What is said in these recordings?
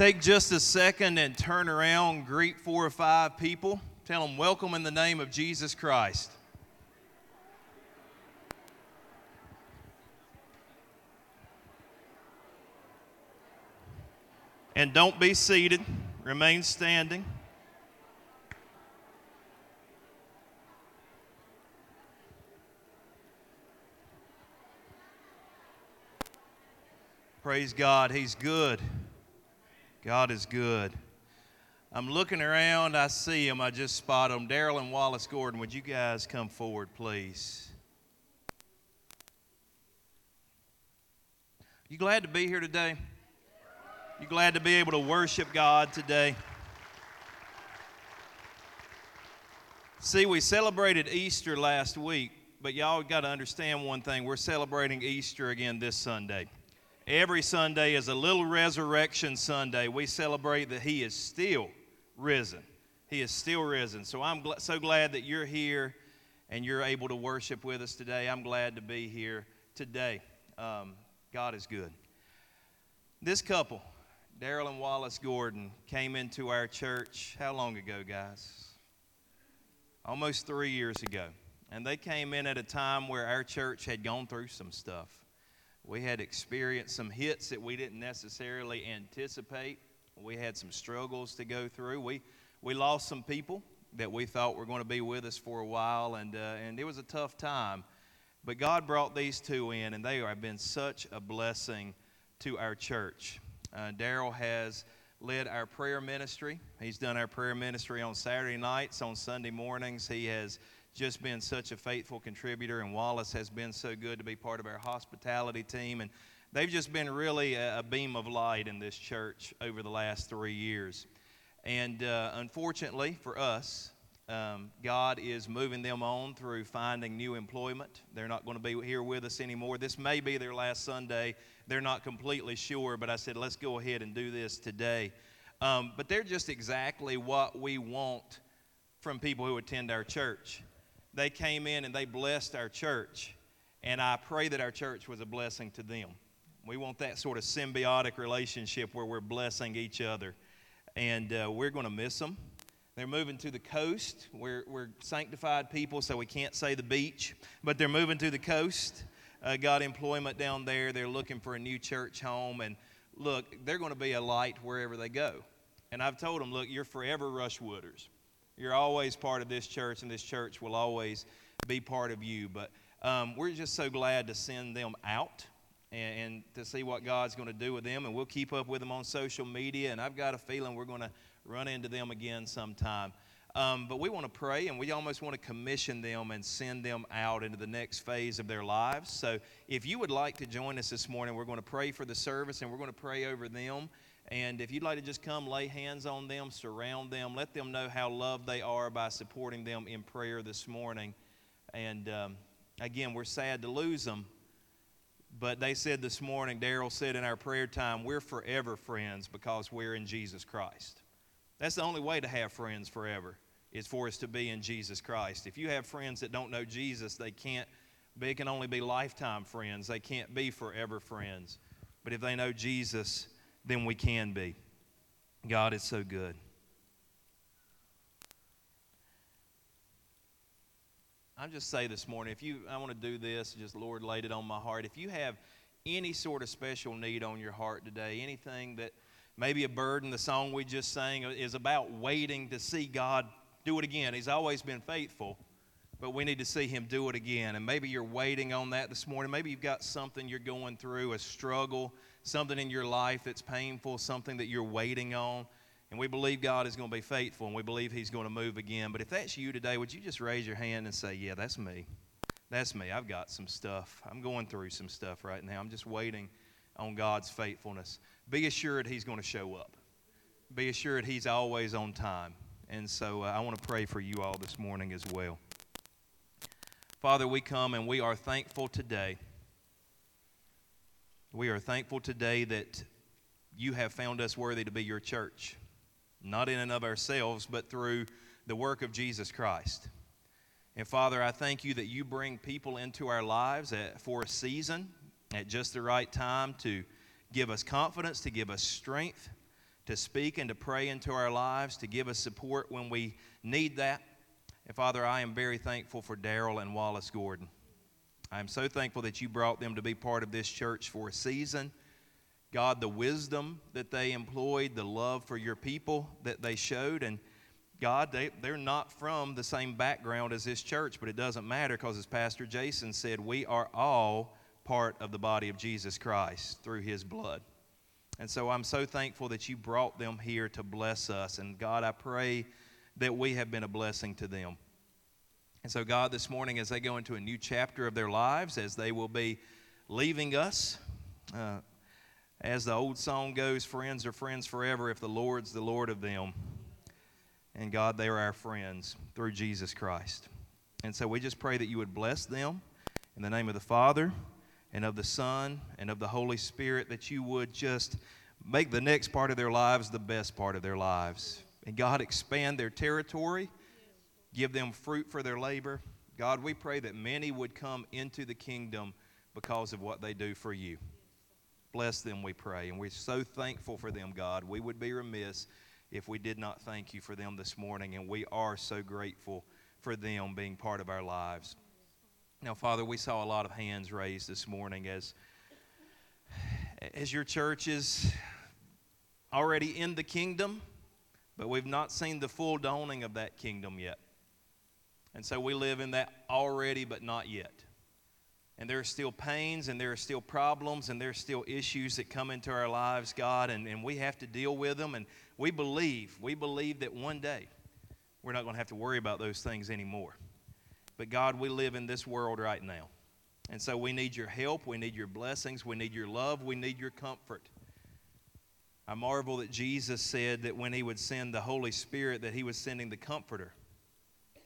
Take just a second and turn around, greet four or five people. Tell them, Welcome in the name of Jesus Christ. And don't be seated, remain standing. Praise God, He's good. God is good. I'm looking around, I see him, I just spot him. Daryl and Wallace Gordon, would you guys come forward, please? You glad to be here today? You glad to be able to worship God today? See, we celebrated Easter last week, but y'all got to understand one thing. We're celebrating Easter again this Sunday. Every Sunday is a little resurrection Sunday. We celebrate that He is still risen. He is still risen. So I'm gl- so glad that you're here and you're able to worship with us today. I'm glad to be here today. Um, God is good. This couple, Daryl and Wallace Gordon came into our church how long ago, guys? Almost three years ago. And they came in at a time where our church had gone through some stuff. We had experienced some hits that we didn't necessarily anticipate. We had some struggles to go through. We, we lost some people that we thought were going to be with us for a while, and, uh, and it was a tough time. But God brought these two in, and they have been such a blessing to our church. Uh, Daryl has led our prayer ministry. He's done our prayer ministry on Saturday nights, on Sunday mornings. He has just been such a faithful contributor, and Wallace has been so good to be part of our hospitality team. And they've just been really a, a beam of light in this church over the last three years. And uh, unfortunately for us, um, God is moving them on through finding new employment. They're not going to be here with us anymore. This may be their last Sunday. They're not completely sure, but I said, let's go ahead and do this today. Um, but they're just exactly what we want from people who attend our church. They came in and they blessed our church, and I pray that our church was a blessing to them. We want that sort of symbiotic relationship where we're blessing each other, and uh, we're going to miss them. They're moving to the coast. We're, we're sanctified people, so we can't say the beach, but they're moving to the coast. Uh, got employment down there. They're looking for a new church home. And look, they're going to be a light wherever they go. And I've told them, look, you're forever Rushwooders. You're always part of this church, and this church will always be part of you. But um, we're just so glad to send them out and, and to see what God's going to do with them. And we'll keep up with them on social media. And I've got a feeling we're going to run into them again sometime. Um, but we want to pray and we almost want to commission them and send them out into the next phase of their lives. So if you would like to join us this morning, we're going to pray for the service and we're going to pray over them. And if you'd like to just come lay hands on them, surround them, let them know how loved they are by supporting them in prayer this morning. And um, again, we're sad to lose them. But they said this morning, Daryl said in our prayer time, we're forever friends because we're in Jesus Christ. That's the only way to have friends forever, is for us to be in Jesus Christ. If you have friends that don't know Jesus, they can't, they can only be lifetime friends. They can't be forever friends. But if they know Jesus, then we can be. God is so good. I just say this morning, if you, I want to do this, just Lord laid it on my heart. If you have any sort of special need on your heart today, anything that maybe a burden. The song we just sang is about waiting to see God do it again. He's always been faithful, but we need to see Him do it again. And maybe you're waiting on that this morning. Maybe you've got something you're going through, a struggle, something in your life that's painful, something that you're waiting on. And we believe God is going to be faithful and we believe He's going to move again. But if that's you today, would you just raise your hand and say, Yeah, that's me? That's me. I've got some stuff. I'm going through some stuff right now. I'm just waiting on God's faithfulness be assured He's going to show up. Be assured He's always on time. And so uh, I want to pray for you all this morning as well. Father, we come and we are thankful today. We are thankful today that you have found us worthy to be your church, not in and of ourselves, but through the work of Jesus Christ. And Father, I thank you that you bring people into our lives at, for a season at just the right time to give us confidence, to give us strength, to speak and to pray into our lives, to give us support when we need that. And Father, I am very thankful for Daryl and Wallace Gordon. I am so thankful that you brought them to be part of this church for a season. God, the wisdom that they employed, the love for your people that they showed, and God, they, they're not from the same background as this church, but it doesn't matter because, as Pastor Jason said, we are all part of the body of Jesus Christ through his blood. And so I'm so thankful that you brought them here to bless us. And God, I pray that we have been a blessing to them. And so, God, this morning, as they go into a new chapter of their lives, as they will be leaving us, uh, as the old song goes, friends are friends forever if the Lord's the Lord of them. And God, they are our friends through Jesus Christ. And so we just pray that you would bless them in the name of the Father and of the Son and of the Holy Spirit, that you would just make the next part of their lives the best part of their lives. And God, expand their territory, give them fruit for their labor. God, we pray that many would come into the kingdom because of what they do for you. Bless them, we pray. And we're so thankful for them, God. We would be remiss if we did not thank you for them this morning, and we are so grateful for them being part of our lives. Now, Father, we saw a lot of hands raised this morning as, as your church is already in the kingdom, but we've not seen the full dawning of that kingdom yet. And so we live in that already, but not yet. And there are still pains and there are still problems and there are still issues that come into our lives, God, and, and we have to deal with them. And we believe, we believe that one day we're not going to have to worry about those things anymore. But God, we live in this world right now. And so we need your help, we need your blessings, we need your love, we need your comfort. I marvel that Jesus said that when he would send the Holy Spirit that he was sending the comforter.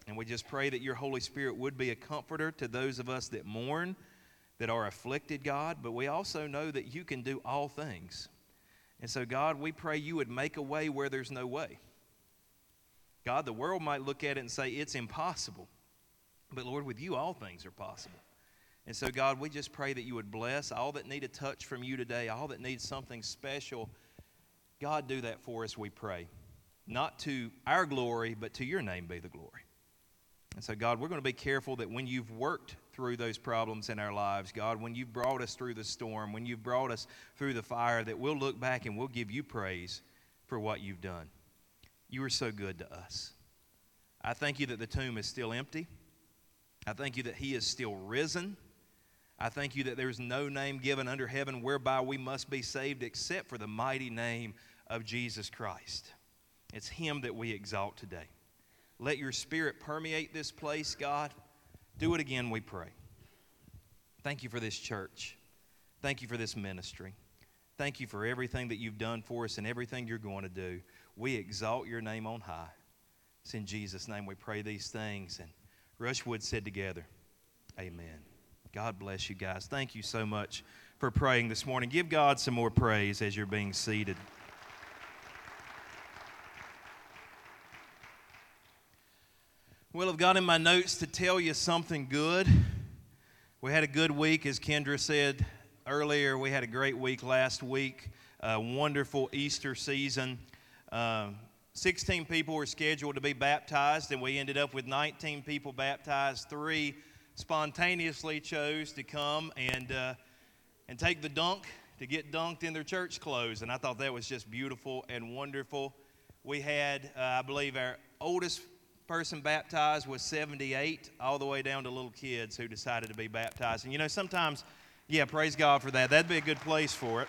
And we just pray that your Holy Spirit would be a comforter to those of us that mourn, that are afflicted, God, but we also know that you can do all things. And so, God, we pray you would make a way where there's no way. God, the world might look at it and say it's impossible. But Lord, with you, all things are possible. And so, God, we just pray that you would bless all that need a touch from you today, all that need something special. God, do that for us, we pray. Not to our glory, but to your name be the glory. And so, God, we're going to be careful that when you've worked through those problems in our lives, God, when you've brought us through the storm, when you've brought us through the fire, that we'll look back and we'll give you praise for what you've done. You are so good to us. I thank you that the tomb is still empty. I thank you that he is still risen. I thank you that there's no name given under heaven whereby we must be saved except for the mighty name of Jesus Christ. It's him that we exalt today. Let your spirit permeate this place, God. Do it again, we pray. Thank you for this church. Thank you for this ministry. Thank you for everything that you've done for us and everything you're going to do. We exalt your name on high. It's in Jesus' name we pray these things. And Rushwood said together, Amen. God bless you guys. Thank you so much for praying this morning. Give God some more praise as you're being seated. Well, I've got in my notes to tell you something good. We had a good week, as Kendra said earlier. We had a great week last week, a wonderful Easter season. Um, 16 people were scheduled to be baptized, and we ended up with 19 people baptized. Three spontaneously chose to come and, uh, and take the dunk, to get dunked in their church clothes. And I thought that was just beautiful and wonderful. We had, uh, I believe, our oldest person baptized was 78, all the way down to little kids who decided to be baptized. And you know, sometimes, yeah, praise God for that. That'd be a good place for it.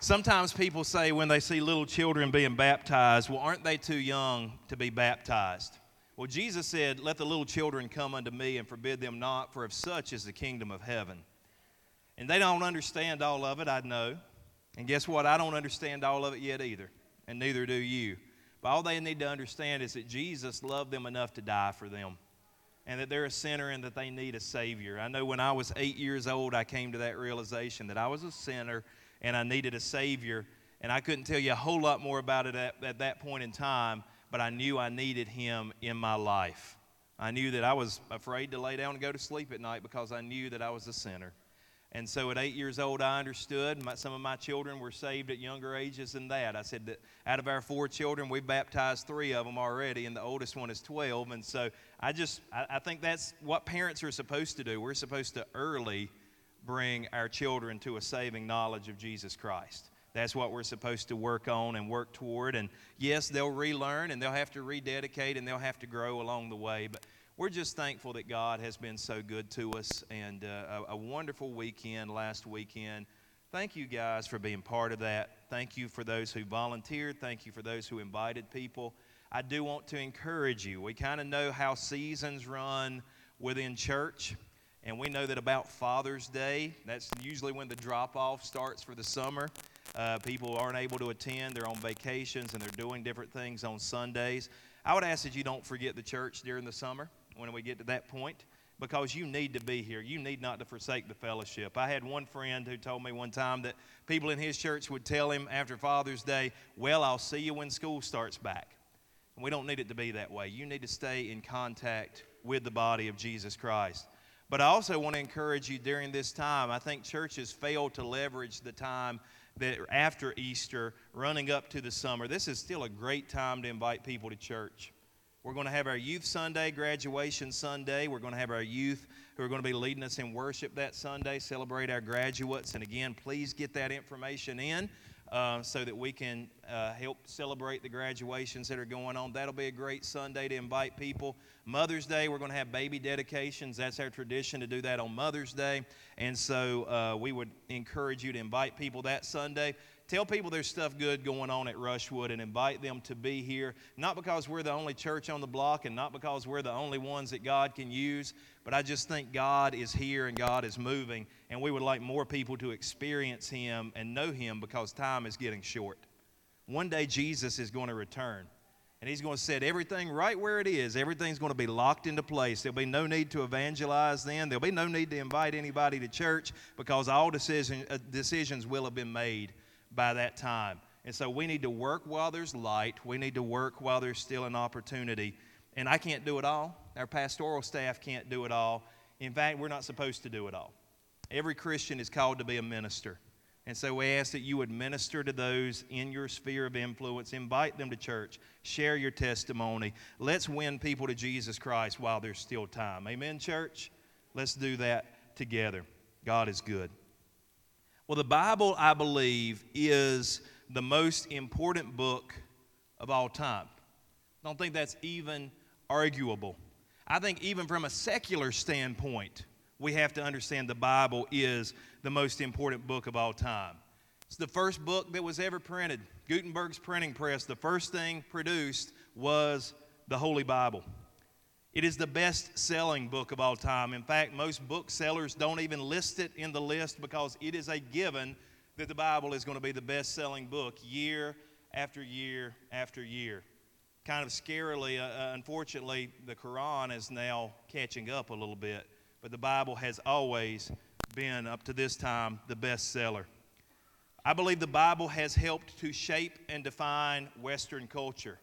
Sometimes people say when they see little children being baptized, well, aren't they too young to be baptized? Well, Jesus said, Let the little children come unto me and forbid them not, for of such is the kingdom of heaven. And they don't understand all of it, I know. And guess what? I don't understand all of it yet either, and neither do you. But all they need to understand is that Jesus loved them enough to die for them and that they're a sinner and that they need a Savior. I know when I was eight years old, I came to that realization that I was a sinner and I needed a Savior. And I couldn't tell you a whole lot more about it at, at that point in time, but I knew I needed Him in my life. I knew that I was afraid to lay down and go to sleep at night because I knew that I was a sinner. And so at eight years old, I understood. My, some of my children were saved at younger ages than that. I said that out of our four children, we baptized three of them already, and the oldest one is 12. And so I just, I, I think that's what parents are supposed to do. We're supposed to early bring our children to a saving knowledge of Jesus Christ. That's what we're supposed to work on and work toward. And yes, they'll relearn and they'll have to rededicate and they'll have to grow along the way. But we're just thankful that God has been so good to us and uh, a, a, wonderful weekend last weekend. Thank you guys for being part of that. Thank you for those who volunteered. Thank you for those who invited people. I do want to encourage you. We kind of know how seasons run within church, and we know that about Father's Day, that's usually when the drop off starts for the summer. Uh, people aren't able to attend, they're on vacations, and they're doing different things on Sundays. I would ask that you don't forget the church during the summer when we get to that point because you need to be here. You need not to forsake the fellowship. I had one friend who told me one time that people in his church would tell him after Father's Day, Well, I'll see you when school starts back. And we don't need it to be that way. You need to stay in contact with the body of Jesus Christ. But I also want to encourage you during this time. I think churches fail to leverage the time that after Easter, running up to the summer. This is still a great time to invite people to church. We're going to have our Youth Sunday, Graduation Sunday. We're going to have our youth who are going to be leading us in worship that Sunday, celebrate our graduates. And again, please get that information in uh, so that we can uh, help celebrate the graduations that are going on. That'll be a great Sunday to invite people. Mother's Day, we're going to have baby dedications. That's our tradition to do that on Mother's Day. And so uh, we would encourage you to invite people that Sunday. Tell people there's stuff good going on at Rushwood and invite them to be here. Not because we're the only church on the block and not because we're the only ones that God can use, but I just think God is here and God is moving, and we would like more people to experience Him and know Him because time is getting short. One day Jesus is going to return. And he's going to set everything right where it is. Everything's going to be locked into place. There'll be no need to evangelize then. There'll be no need to invite anybody to church because all decision, uh, decisions will have been made by that time. And so we need to work while there's light. We need to work while there's still an opportunity. And I can't do it all. Our pastoral staff can't do it all. In fact, we're not supposed to do it all. Every Christian is called to be a minister. And so we ask that you would minister to those in your sphere of influence, invite them to church, share your testimony. Let's win people to Jesus Christ while there's still time. Amen, church? Let's do that together. God is good. Well, the Bible, I believe, is the most important book of all time. I don't think that's even arguable. I think, even from a secular standpoint, we have to understand the Bible is the most important book of all time. It's the first book that was ever printed. Gutenberg's printing press, the first thing produced was the Holy Bible. It is the best selling book of all time. In fact, most booksellers don't even list it in the list because it is a given that the Bible is going to be the best selling book year after year after year. Kind of scarily, uh, uh, unfortunately, the Quran is now catching up a little bit, but the Bible has always been, up to this time, the best seller. I believe the Bible has helped to shape and define Western culture.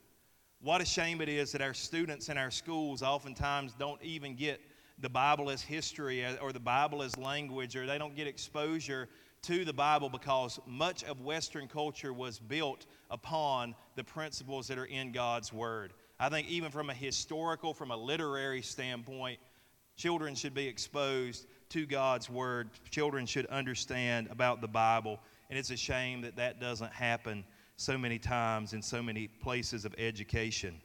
What a shame it is that our students in our schools oftentimes don't even get the Bible as history uh, or the Bible as language, or they don't get exposure to the Bible because much of Western culture was built upon the principles that are in God's Word. I think, even from a historical, from a literary standpoint, children should be exposed to God's Word. Children should understand about the Bible. And it's a shame that that doesn't happen so many times in so many places of education.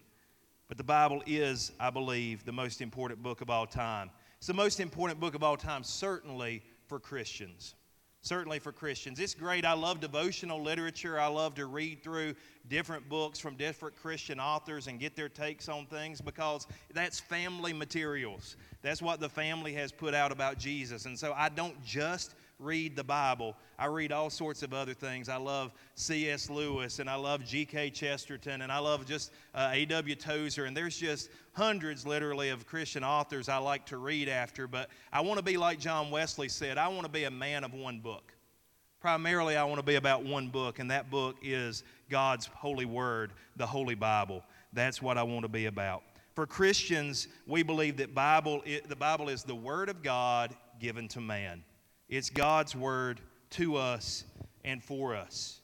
But the Bible is, I believe, the most important book of all time. It's the most important book of all time, certainly for Christians. Certainly for Christians. It's great. I love devotional literature. I love to read through different books from different Christian authors and get their takes on things because that's family materials. That's what the family has put out about Jesus. And so I don't just read the Bible. I read all sorts of other things. I love C.S. Lewis and I love G.K. Chesterton and I love just uh, A.W. Tozer. And there's just hundreds, literally, of Christian authors I like to read after. But I want to be like John Wesley said I want to be a man of one book. Primarily, I want to be about one book, and that book is God's holy word, the Holy Bible. That's what I want to be about. For Christians, we believe that Bible, the Bible is the Word of God given to man. It's God's Word to us and for us.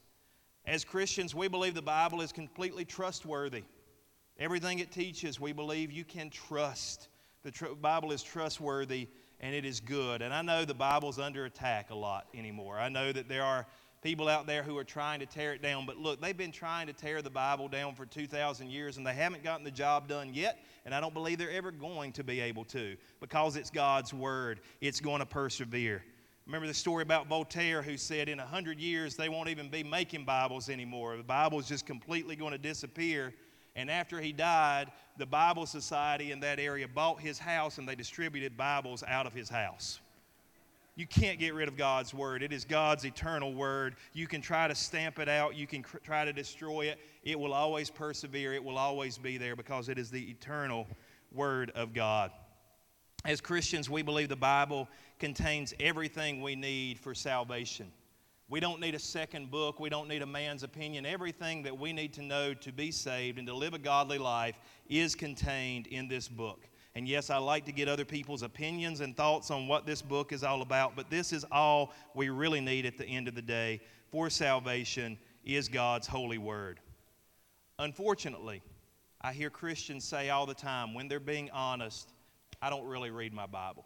As Christians, we believe the Bible is completely trustworthy. Everything it teaches, we believe you can trust. The tr- Bible is trustworthy and it is good. And I know the Bible's under attack a lot anymore. I know that there are people out there who are trying to tear it down. But look, they've been trying to tear the Bible down for 2,000 years and they haven't gotten the job done yet. And I don't believe they're ever going to be able to because it's God's Word. It's going to persevere. Remember the story about Voltaire who said in 100 years they won't even be making Bibles anymore. The Bible is just completely going to disappear. And after he died, the Bible Society in that area bought his house and they distributed Bibles out of his house. You can't get rid of God's word. It is God's eternal word. You can try to stamp it out, you can cr- try to destroy it. It will always persevere, it will always be there because it is the eternal word of God. As Christians, we believe the Bible contains everything we need for salvation. We don't need a second book. We don't need a man's opinion. Everything that we need to know to be saved and to live a godly life is contained in this book. And yes, I like to get other people's opinions and thoughts on what this book is all about, but this is all we really need at the end of the day for salvation is God's holy word. Unfortunately, I hear Christians say all the time when they're being honest, I don't really read my Bible.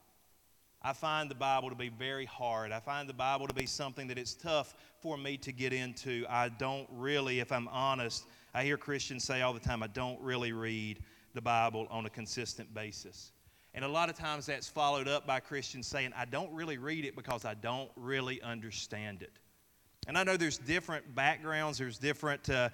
I find the Bible to be very hard. I find the Bible to be something that it's tough for me to get into. I don't really, if I'm honest, I hear Christians say all the time, I don't really read the Bible on a consistent basis. And a lot of times that's followed up by Christians saying, I don't really read it because I don't really understand it. And I know there's different backgrounds, there's different, uh,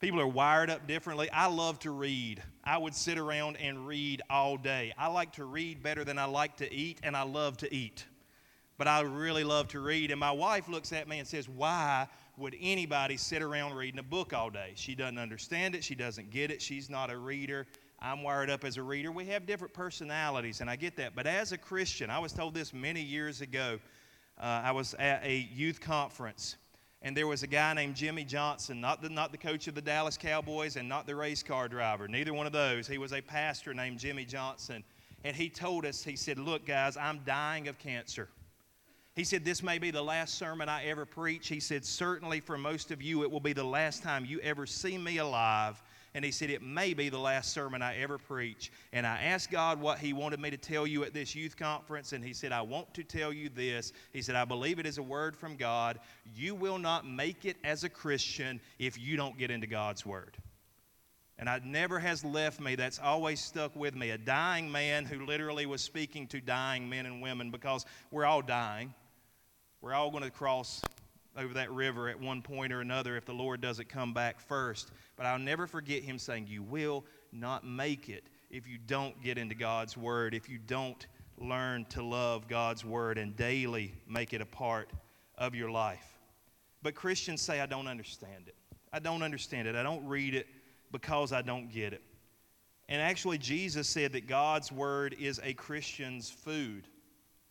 people are wired up differently. I love to read. I would sit around and read all day. I like to read better than I like to eat, and I love to eat. But I really love to read. And my wife looks at me and says, Why would anybody sit around reading a book all day? She doesn't understand it, she doesn't get it, she's not a reader. I'm wired up as a reader. We have different personalities, and I get that. But as a Christian, I was told this many years ago. Uh, I was at a youth conference, and there was a guy named Jimmy Johnson, not the, not the coach of the Dallas Cowboys and not the race car driver, neither one of those. He was a pastor named Jimmy Johnson. And he told us, he said, Look, guys, I'm dying of cancer. He said, This may be the last sermon I ever preach. He said, Certainly for most of you, it will be the last time you ever see me alive and he said, It may be the last sermon I ever preach. And I asked God what he wanted me to tell you at this youth conference, and he said, I want to tell you this. He said, I believe it is a word from God. You will not make it as a Christian if you don't get into God's word. And it never has left me. That's always stuck with me. A dying man who literally was speaking to dying men and women because we're all dying. We're all going to cross over that river at one point or another if the Lord doesn't come back first. But I'll never forget him saying, You will not make it if you don't get into God's Word, if you don't learn to love God's Word and daily make it a part of your life. But Christians say, I don't understand it. I don't understand it. I don't read it because I don't get it. And actually, Jesus said that God's Word is a Christian's food.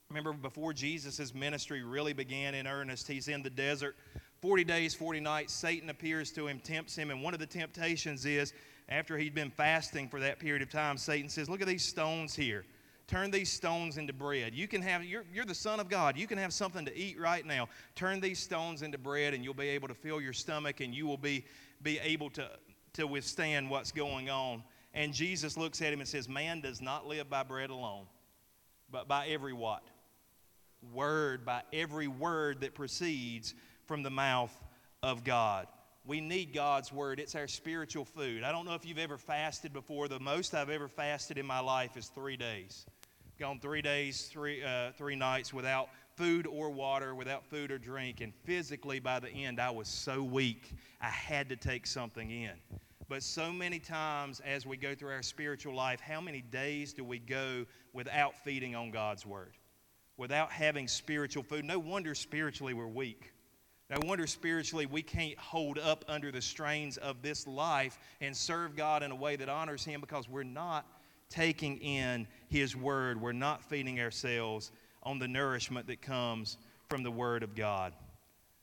Remember, before Jesus' ministry really began in earnest, he's in the desert 40 days, 40 nights. Satan appears to him, tempts him, and one of the temptations is after he'd been fasting for that period of time, Satan says, Look at these stones here. Turn these stones into bread. You can have, you're, you're the Son of God. You can have something to eat right now. Turn these stones into bread, and you'll be able to fill your stomach, and you will be, be able to, to withstand what's going on. And Jesus looks at him and says, Man does not live by bread alone, but by every what? word, by every word that proceeds from the mouth of God. We need God's word. It's our spiritual food. I don't know if you've ever fasted before. The most I've ever fasted in my life is three days. Gone three days, three, uh, three nights without food or water, without food or drink. And physically, by the end, I was so weak, I had to take something in. But so many times as we go through our spiritual life, how many days do we go without feeding on God's word? without having spiritual food. No wonder spiritually we're weak. No wonder spiritually we can't hold up under the strains of this life and serve God in a way that honors Him because we're not taking in His Word. We're not feeding ourselves on the nourishment that comes from the Word of God.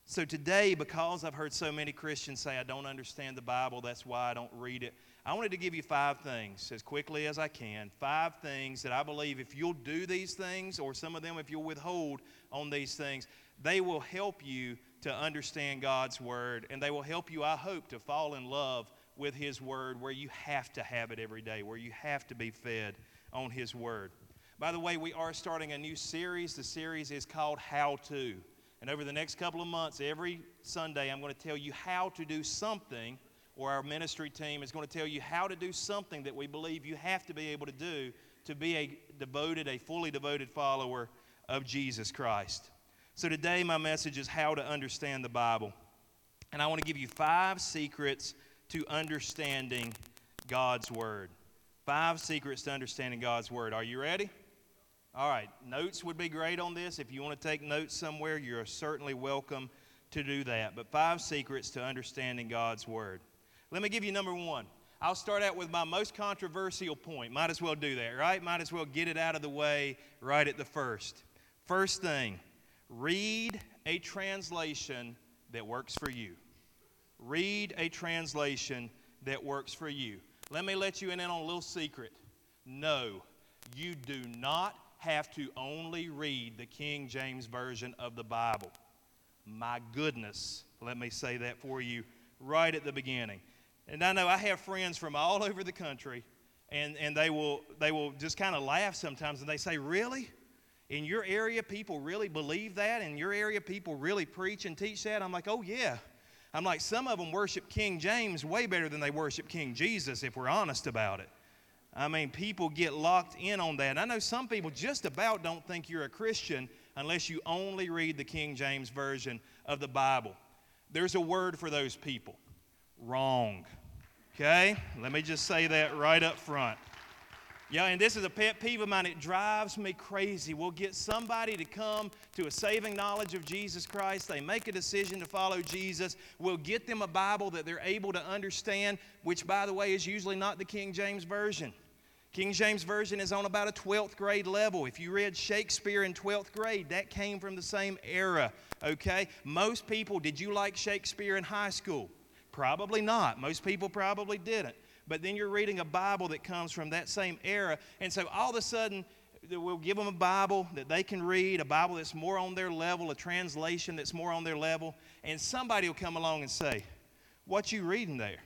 So today, because I've heard so many Christians say, I don't understand the Bible, that's why I don't read it, I wanted to give you five things as quickly as I can. Five things that I believe if you'll do these things, or some of them if you'll withhold on these things, they will help you to understand God's Word, and they will help you, I hope, to fall in love with His Word where you have to have it every day, where you have to be fed on His Word. By the way, we are starting a new series. The series is called How To. And over the next couple of months, every Sunday, I'm going to tell you how to do something or our ministry team is going to tell you how to do something that we believe you have to be able to do to be a devoted, a fully devoted follower of Jesus Christ. So today, my message is how to understand the Bible. And I want to give you five secrets to understanding God's Word. Five secrets to understanding God's Word. Are you ready? All right, notes would be great on this. If you want to take notes somewhere, you're certainly welcome to do that. But five secrets to understanding God's Word. Let me give you number one. I'll start out with my most controversial point. Might as well do that, right? Might as well get it out of the way right at the first. First thing, read a translation that works for you. Read a translation that works for you. Let me let you in on a little secret. No, you do not have to only read the King James Version of the Bible. My goodness, let me say that for you right at the beginning. And I know I have friends from all over the country, and, and they, will, they will just kind of laugh sometimes, and they say, Really? In your area, people really believe that? In your area, people really preach and teach that? I'm like, Oh, yeah. I'm like, some of them worship King James way better than they worship King Jesus, if we're honest about it. I mean, people get locked in on that. And I know some people just about don't think you're a Christian unless you only read the King James Version of the Bible. There's a word for those people wrong. Okay? Let me just say that right up front. Yeah, and this is a pet peeve of mine. It drives me crazy. We'll get somebody to come to a saving knowledge of Jesus Christ. They make a decision to follow Jesus. We'll get them a Bible that they're able to understand, which, by the way, is usually not the King James Version. King James Version is on about a 12th grade level. If you read Shakespeare in 12th grade, that came from the same era, okay? Most people, did you like Shakespeare in high school? Probably not. Most people probably didn't. But then you're reading a Bible that comes from that same era. And so all of a sudden, we'll give them a Bible that they can read, a Bible that's more on their level, a translation that's more on their level. And somebody will come along and say, What you reading there?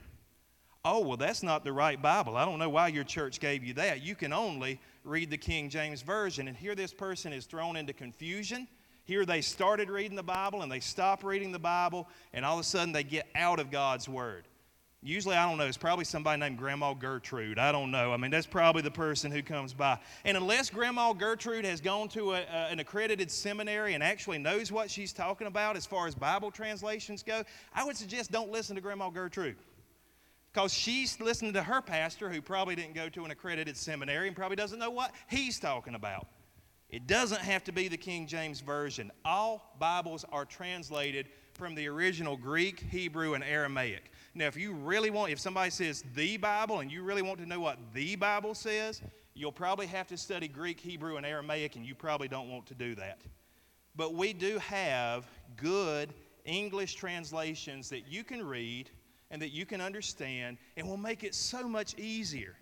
Oh, well, that's not the right Bible. I don't know why your church gave you that. You can only read the King James Version. And here this person is thrown into confusion here they started reading the Bible and they stop reading the Bible, and all of a sudden they get out of God's Word. Usually, I don't know, it's probably somebody named Grandma Gertrude. I don't know. I mean, that's probably the person who comes by. And unless Grandma Gertrude has gone to a, a, an accredited seminary and actually knows what she's talking about as far as Bible translations go, I would suggest don't listen to Grandma Gertrude. Because she's listening to her pastor who probably didn't go to an accredited seminary and probably doesn't know what he's talking about. It doesn't have to be the King James Version. All Bibles are translated from the original Greek, Hebrew, and Aramaic. Now, if you really want, if somebody says the Bible and you really want to know what the Bible says, you'll probably have to study Greek, Hebrew, and Aramaic, and you probably don't want to do that. But we do have good English translations that you can read and that you can understand, and will make it so much easier.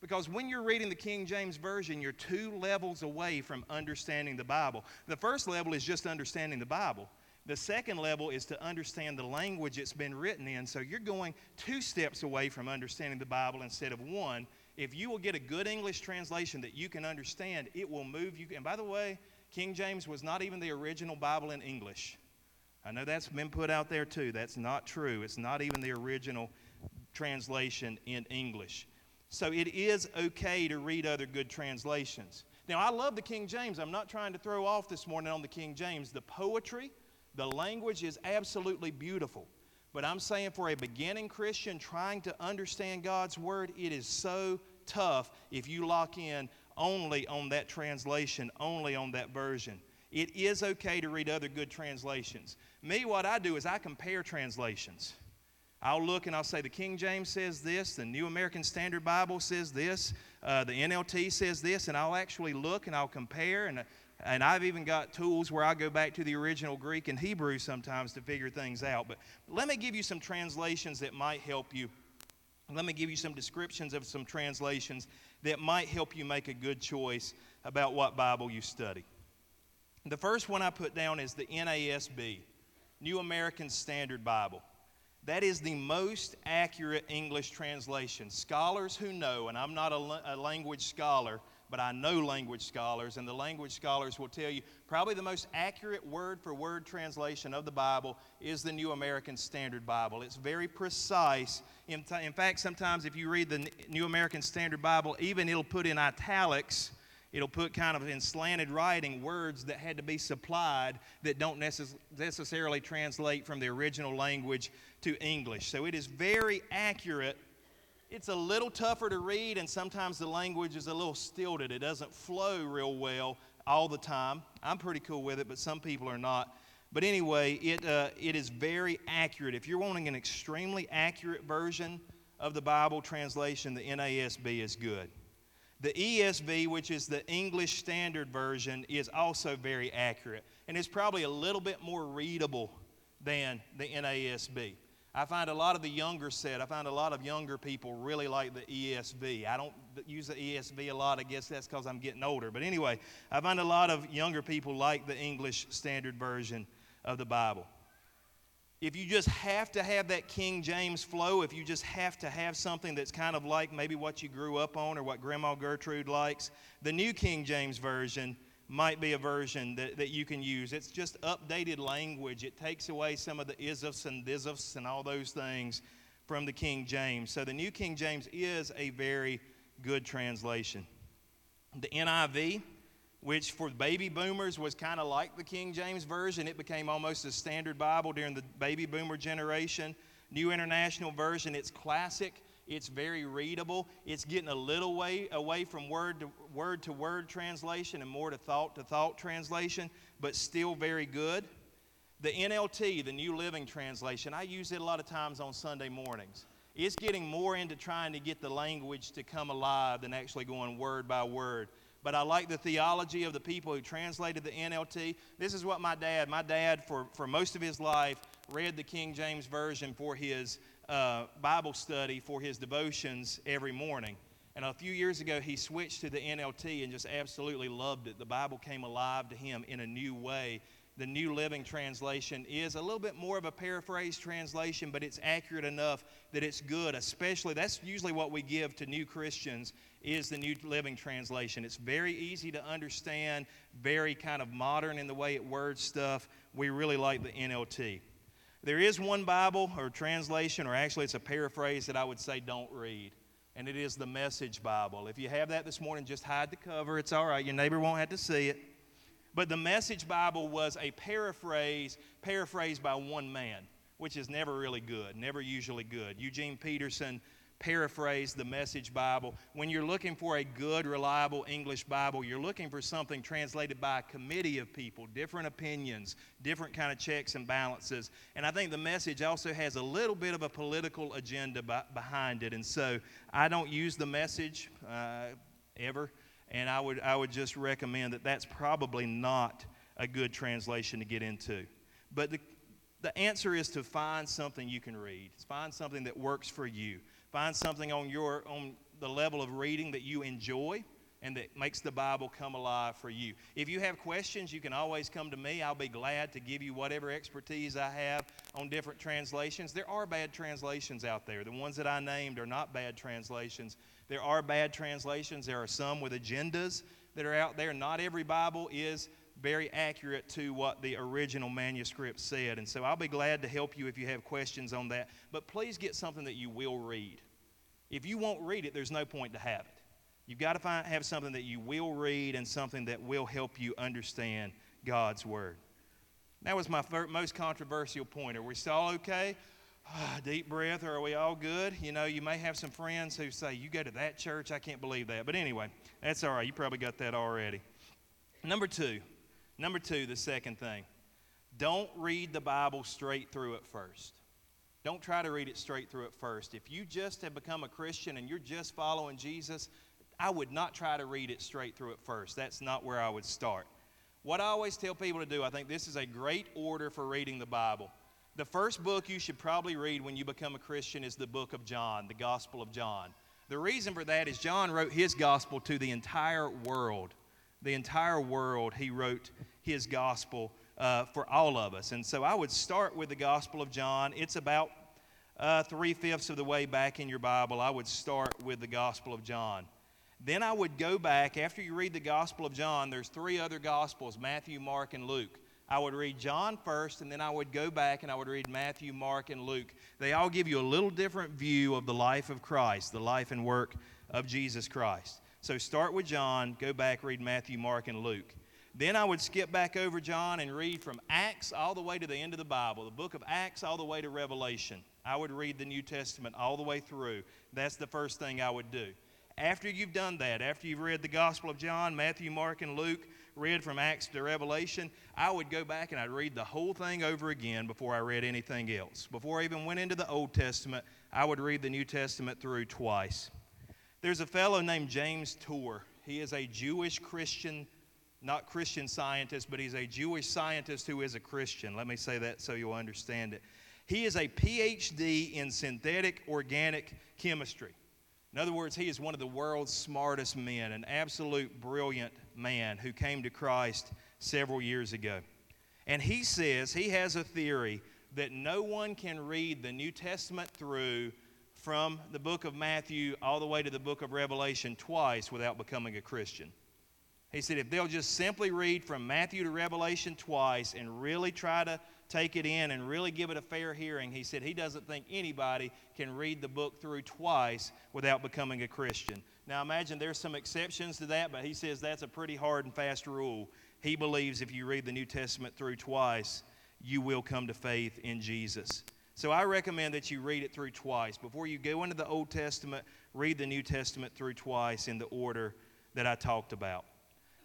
Because when you're reading the King James Version, you're two levels away from understanding the Bible. The first level is just understanding the Bible. The second level is to understand the language it's been written in. So you're going two steps away from understanding the Bible instead of one. If you will get a good English translation that you can understand, it will move you. And by the way, King James was not even the original Bible in English. I know that's been put out there too. That's not true. It's not even the original translation in English. So it is okay to read other good translations. Now, I love the King James. I'm not trying to throw off this morning on the King James. The poetry, the language is absolutely beautiful. But I'm saying for a beginning Christian trying to understand God's Word, it is so tough if you lock in only on that translation, only on that version. It is okay to read other good translations. Me, what I do is I compare translations. I'll look and I'll say the King James says this, the New American Standard Bible says this, uh, the NLT says this, and I'll actually look and I'll compare. And, and I've even got tools where I go back to the original Greek and Hebrew sometimes to figure things out. But let me give you some translations that might help you Let me give you some descriptions of some translations that might help you make a good choice about what Bible you study. The first one I put down is the NASB, New American Standard Bible. That is the most accurate English translation. Scholars who know, and I'm not a, language scholar, but I know language scholars, and the language scholars will tell you probably the most accurate word for word translation of the Bible is the New American Standard Bible. It's very precise. In, t- in fact, sometimes if you read the New American Standard Bible, even it'll put in italics It'll put kind of in slanted writing words that had to be supplied that don't necess- necessarily translate from the original language to English. So it is very accurate. It's a little tougher to read, and sometimes the language is a little stilted. It doesn't flow real well all the time. I'm pretty cool with it, but some people are not. But anyway, it, uh, it is very accurate. If you're wanting an extremely accurate version of the Bible translation, the NASB is good. The ESV, which is the English Standard Version, is also very accurate. And it's probably a little bit more readable than the NASB. I find a lot of the younger set, I find a lot of younger people really like the ESV. I don't use the ESV a lot. I guess that's because I'm getting older. But anyway, I find a lot of younger people like the English Standard Version of the Bible if you just have to have that King James flow, if you just have to have something that's kind of like maybe what you grew up on or what Grandma Gertrude likes, the New King James Version might be a version that, that you can use. It's just updated language. It takes away some of the isofs and thisofs and all those things from the King James. So the New King James is a very good translation. The NIV which for baby boomers was kind of like the King James Version. It became almost a standard Bible during the baby boomer generation. New International Version, it's classic. It's very readable. It's getting a little way away from word to word to word translation and more to thought to thought translation, but still very good. The NLT, the New Living Translation, I use it a lot of times on Sunday mornings. It's getting more into trying to get the language to come alive than actually going word by word but I like the theology of the people who translated the NLT. This is what my dad, my dad, for, for most of his life, read the King James Version for his uh, Bible study, for his devotions every morning. And a few years ago, he switched to the NLT and just absolutely loved it. The Bible came alive to him in a new way the New Living Translation is a little bit more of a paraphrase translation, but it's accurate enough that it's good. Especially, that's usually what we give to new Christians is the New Living Translation. It's very easy to understand, very kind of modern in the way it words stuff. We really like the NLT. There is one Bible or translation, or actually it's a paraphrase that I would say don't read, and it is the Message Bible. If you have that this morning, just hide the cover. It's all right. Your neighbor won't have to see it. But the Message Bible was a paraphrase, paraphrased by one man, which is never really good, never usually good. Eugene Peterson paraphrased the Message Bible. When you're looking for a good, reliable English Bible, you're looking for something translated by a committee of people, different opinions, different kind of checks and balances. And I think the message also has a little bit of a political agenda behind it. And so I don't use the message uh, ever and I would, I would just recommend that that's probably not a good translation to get into. But the, the answer is to find something you can read. Find something that works for you. Find something on, your, on the level of reading that you enjoy and that makes the Bible come alive for you. If you have questions, you can always come to me. I'll be glad to give you whatever expertise I have on different translations. There are bad translations out there. The ones that I named are not bad translations, there are bad translations. There are some with agendas that are out there. Not every Bible is very accurate to what the original manuscript said. And so I'll be glad to help you if you have questions on that. But please get something that you will read. If you won't read it, there's no point to have it. You've got to find, have something that you will read and something that will help you understand God's Word. That was my most controversial point. Are we still okay? Ah, deep breath. Are we all good? You know, you may have some friends who say, You go to that church? I can't believe that. But anyway, that's all right. You probably got that already. Number two, number two, the second thing. Don't read the Bible straight through at first. Don't try to read it straight through at first. If you just have become a Christian and you're just following Jesus, I would not try to read it straight through at first. That's not where I would start. What I always tell people to do, I think this is a great order for reading the Bible. The first book you should probably read when you become a Christian is the book of John, the Gospel of John. The reason for that is John wrote his gospel to the entire world. The entire world, he wrote his gospel uh, for all of us. And so I would start with the Gospel of John. It's about uh, three fifths of the way back in your Bible. I would start with the Gospel of John. Then I would go back, after you read the Gospel of John, there's three other Gospels Matthew, Mark, and Luke. I would read John first, and then I would go back and I would read Matthew, Mark, and Luke. They all give you a little different view of the life of Christ, the life and work of Jesus Christ. So start with John, go back, read Matthew, Mark, and Luke. Then I would skip back over John and read from Acts all the way to the end of the Bible, the book of Acts all the way to Revelation. I would read the New Testament all the way through. That's the first thing I would do. After you've done that, after you've read the Gospel of John, Matthew, Mark, and Luke, read from Acts to Revelation, I would go back and I'd read the whole thing over again before I read anything else. Before I even went into the Old Testament, I would read the New Testament through twice. There's a fellow named James Tour. He is a Jewish Christian, not Christian scientist, but he's a Jewish scientist who is a Christian. Let me say that so you'll understand it. He is a PhD in synthetic organic chemistry. In other words, he is one of the world's smartest men, an absolute brilliant man who came to Christ several years ago. And he says he has a theory that no one can read the New Testament through from the book of Matthew all the way to the book of Revelation twice without becoming a Christian. He said if they'll just simply read from Matthew to Revelation twice and really try to take it in and really give it a fair hearing, he said he doesn't think anybody can read the book through twice without becoming a Christian. Now, imagine there's some exceptions to that, but he says that's a pretty hard and fast rule. He believes if you read the New Testament through twice, you will come to faith in Jesus. So I recommend that you read it through twice. Before you go into the Old Testament, read the New Testament through twice in the order that I talked about.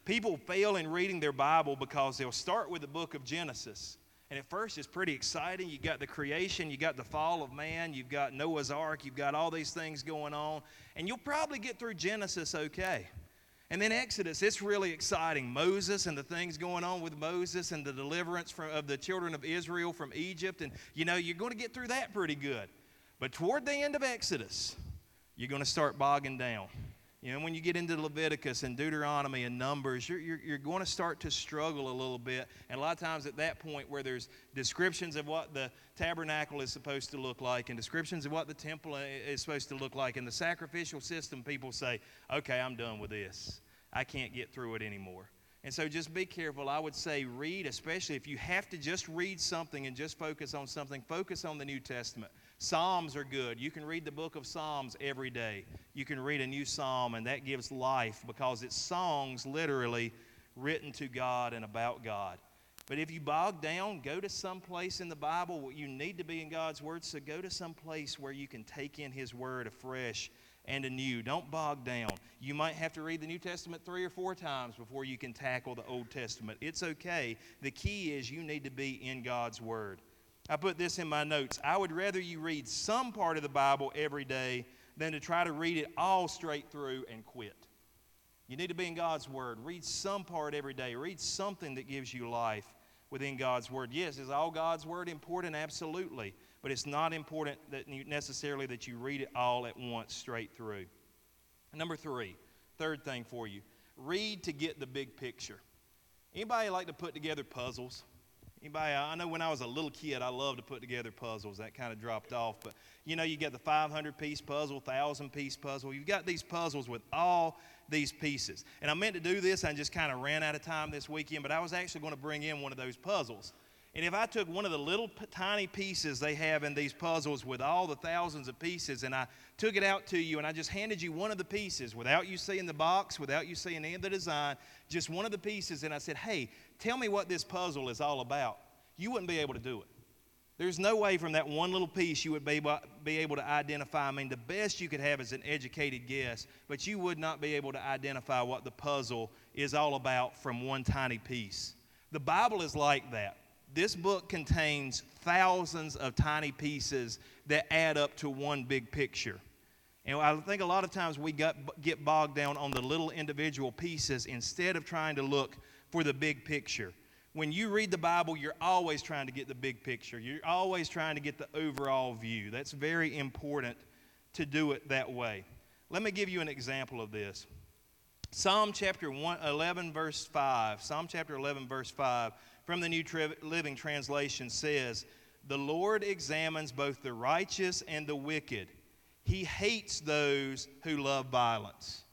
People fail in reading their Bible because they'll start with the book of Genesis and at first, it's pretty exciting. You got the creation, you got the fall of man, you've got Noah's Ark, you've got all these things going on. And you'll probably get through Genesis okay. And then Exodus, it's really exciting. Moses and the things going on with Moses and the deliverance from, of the children of Israel from Egypt. And, you know, you're going to get through that pretty good. But toward the end of Exodus, you're going to start bogging down. You know, when you get into Leviticus and Deuteronomy and Numbers, you're, you're, you're, going to start to struggle a little bit. And a lot of times at that point, where there's descriptions of what the tabernacle is supposed to look like and descriptions of what the temple is supposed to look like and the sacrificial system, people say, okay, I'm done with this. I can't get through it anymore. And so just be careful. I would say read, especially if you have to just read something and just focus on something, focus on the New Testament. Psalms are good. You can read the book of Psalms every day. You can read a new psalm, and that gives life because it's songs literally written to God and about God. But if you bog down, go to some place in the Bible. Where you need to be in God's Word, so go to some place where you can take in His Word afresh and anew. Don't bog down. You might have to read the New Testament three or four times before you can tackle the Old Testament. It's okay. The key is you need to be in God's Word. I put this in my notes. I would rather you read some part of the Bible every day than to try to read it all straight through and quit. You need to be in God's Word. Read some part every day. Read something that gives you life within God's Word. Yes, is all God's Word important? Absolutely. But it's not important that you, necessarily that you read it all at once straight through. Number three, third thing for you read to get the big picture. Anybody like to put together puzzles? Anybody, I know when I was a little kid, I loved to put together puzzles. That kind of dropped off. But you know, you get the 500 piece puzzle, 1,000 piece puzzle. You've got these puzzles with all these pieces. And I meant to do this, I just kind of ran out of time this weekend, but I was actually going to bring in one of those puzzles. And if I took one of the little p- tiny pieces they have in these puzzles with all the thousands of pieces and I took it out to you and I just handed you one of the pieces without you seeing the box, without you seeing any of the design, just one of the pieces, and I said, hey, tell me what this puzzle is all about, you wouldn't be able to do it. There's no way from that one little piece you would be able, be able to identify. I mean, the best you could have is an educated guess, but you would not be able to identify what the puzzle is all about from one tiny piece. The Bible is like that. This book contains thousands of tiny pieces that add up to one big picture. And I think a lot of times we get bogged down on the little individual pieces instead of trying to look for the big picture. when you read the Bible, you're always trying to get the big picture. You're always trying to get the overall view. That's very important to do it that way. Let me give you an example of this. Psalm chapter 1, 11, verse 5. Psalm chapter 11, verse 5 from the New Living Translation says, The Lord examines both the righteous and the wicked. He hates those who love violence.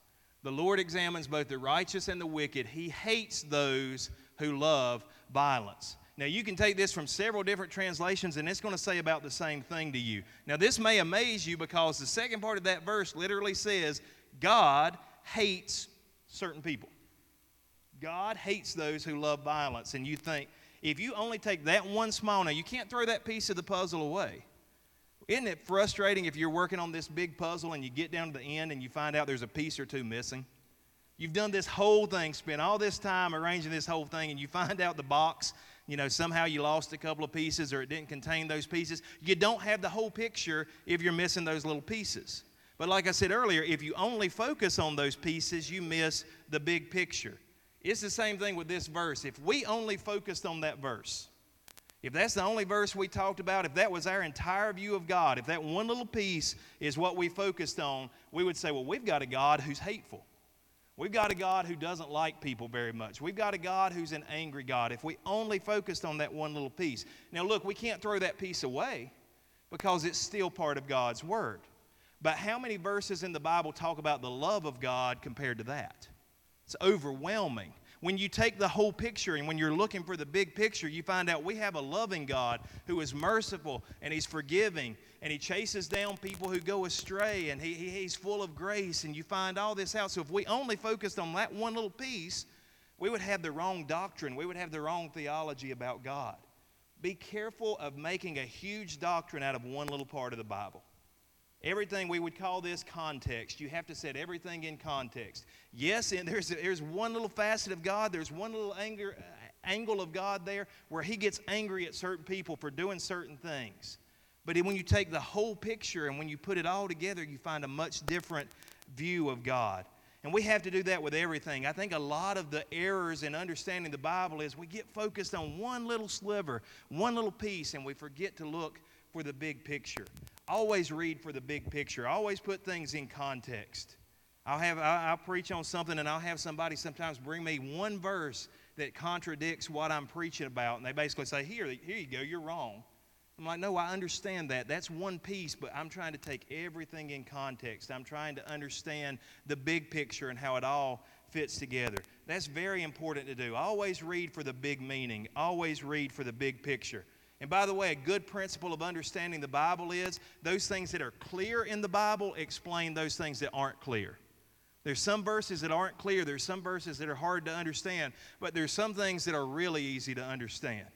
The Lord examines both the righteous and the wicked. He hates those who love violence. Now, you can take this from several different translations, and it's going to say about the same thing to you. Now, this may amaze you because the second part of that verse literally says, God hates certain people. God hates those who love violence. And you think, if you only take that one small, now you can't throw that piece of the puzzle away. Isn't it frustrating if you're working on this big puzzle and you get down to the end and you find out there's a piece or two missing? You've done this whole thing, spent all this time arranging this whole thing, and you find out the box, you know, somehow you lost a couple of pieces or it didn't contain those pieces. You don't have the whole picture if you're missing those little pieces. But like I said earlier, if you only focus on those pieces, you miss the big picture. It's the same thing with this verse. If we only focused on that verse, if that's the only verse we talked about, if that was our entire view of God, if that one little piece is what we focused on, we would say, well, we've got a God who's hateful. We've got a God who doesn't like people very much. We've got a God who's an angry God. If we only focused on that one little piece. Now, look, we can't throw that piece away because it's still part of God's Word. But how many verses in the Bible talk about the love of God compared to that? It's overwhelming. When you take the whole picture and when you're looking for the big picture, you find out we have a loving God who is merciful and He's forgiving and He chases down people who go astray and he, he, He's full of grace. And you find all this out. So if we only focused on that one little piece, we would have the wrong doctrine, we would have the wrong theology about God. Be careful of making a huge doctrine out of one little part of the Bible. Everything, we would call this context. You have to set everything in context. Yes, and there's, there's one little facet of God, there's one little anger, uh, angle of God there where He gets angry at certain people for doing certain things. But when you take the whole picture and when you put it all together, you find a much different view of God. And we have to do that with everything. I think a lot of the errors in understanding the Bible is we get focused on one little sliver, one little piece, and we forget to look for the big picture. Always read for the big picture. I Always put things in context. I'll have I'll, preach on something and I'll have somebody sometimes bring me one verse that contradicts what I'm preaching about, and they basically say, "Here, here you go. You're wrong." I'm like, no, I understand that. That's one piece, but I'm trying to take everything in context. I'm trying to understand the big picture and how it all fits together. That's very important to do. Always read for the big meaning, always read for the big picture. And by the way, a good principle of understanding the Bible is those things that are clear in the Bible explain those things that aren't clear. There's some verses that aren't clear, there's some verses that are hard to understand, but there's some things that are really easy to understand.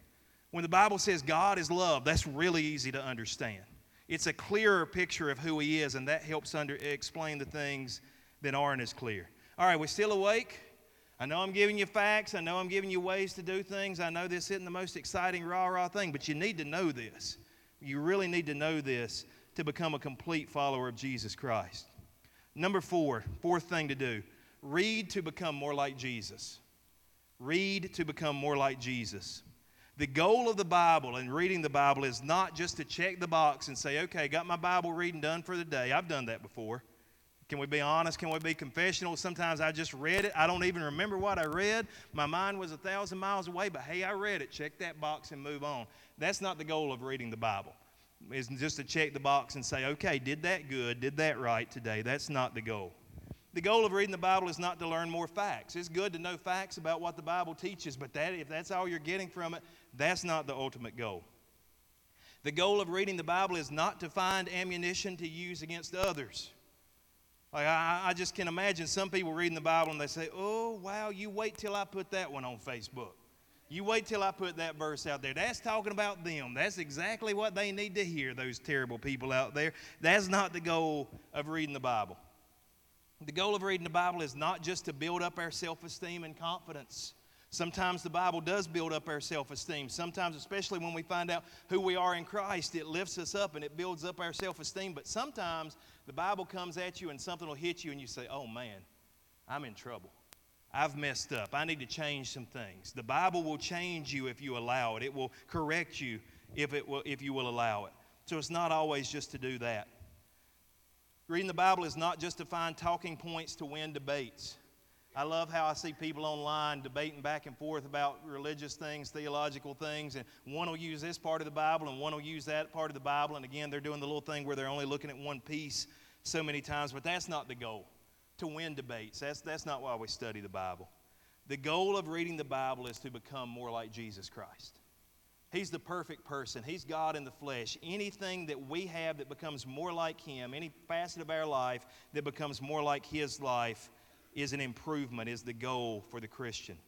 When the Bible says God is love, that's really easy to understand. It's a clearer picture of who He is, and that helps under, explain the things that aren't as clear. All right, we're still awake? I know I'm giving you facts. I know I'm giving you ways to do things. I know this isn't the most exciting rah rah thing, but you need to know this. You really need to know this to become a complete follower of Jesus Christ. Number four, fourth thing to do read to become more like Jesus. Read to become more like Jesus. The goal of the Bible and reading the Bible is not just to check the box and say, okay, got my Bible reading done for the day. I've done that before. Can we be honest? Can we be confessional? Sometimes I just read it. I don't even remember what I read. My mind was a thousand miles away, but hey, I read it. Check that box and move on. That's not the goal of reading the Bible. It's just to check the box and say, okay, did that good, did that right today. That's not the goal. The goal of reading the Bible is not to learn more facts. It's good to know facts about what the Bible teaches, but that, if that's all you're getting from it, that's not the ultimate goal. The goal of reading the Bible is not to find ammunition to use against others. Like I, I just can imagine some people reading the Bible and they say, "Oh wow, you wait till I put that one on Facebook. You wait till I put that verse out there. That's talking about them. That's exactly what they need to hear. Those terrible people out there. That's not the goal of reading the Bible. The goal of reading the Bible is not just to build up our self-esteem and confidence." Sometimes the Bible does build up our self esteem. Sometimes, especially when we find out who we are in Christ, it lifts us up and it builds up our self esteem. But sometimes the Bible comes at you and something will hit you and you say, oh man, I'm in trouble. I've messed up. I need to change some things. The Bible will change you if you allow it. It will correct you if, it will, if you will allow it. So it's not always just to do that. Reading the Bible is not just to find talking points to win debates. I love how I see people online debating back and forth about religious things, theological things, and one will use this part of the Bible and one will use that part of the Bible. And again, they're doing the little thing where they're only looking at one piece so many times, but that's not the goal to win debates. That's, that's not why we study the Bible. The goal of reading the Bible is to become more like Jesus Christ. He's the perfect person. He's God in the flesh. Anything that we have that becomes more like Him, any facet of our life that becomes more like His life, is an improvement, is the goal for the Christian.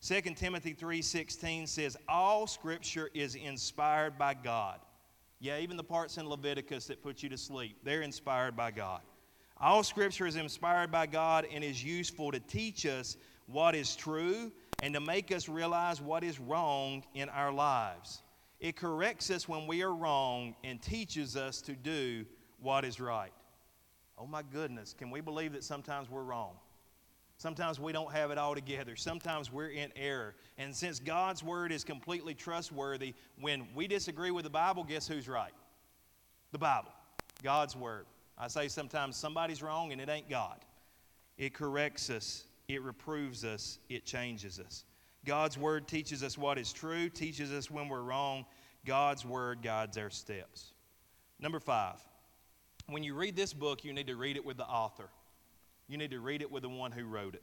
2 Timothy 3:16 says all scripture is inspired by God. Yeah, even the parts in Leviticus that put you to sleep, they're inspired by God. All scripture is inspired by God and is useful to teach us what is true and to make us realize what is wrong in our lives. It corrects us when we are wrong and teaches us to do what is right. Oh my goodness, can we believe that sometimes we're wrong? Sometimes we don't have it all together. Sometimes we're in error. And since God's word is completely trustworthy, when we disagree with the Bible, guess who's right? The Bible, God's word. I say sometimes somebody's wrong and it ain't God. It corrects us it reproves us, it changes us. God's word teaches us what is true, teaches us when we're wrong. God's word guides our steps. Number five, when you read this book, you need to read it with the author. You need to read it with the one who wrote it.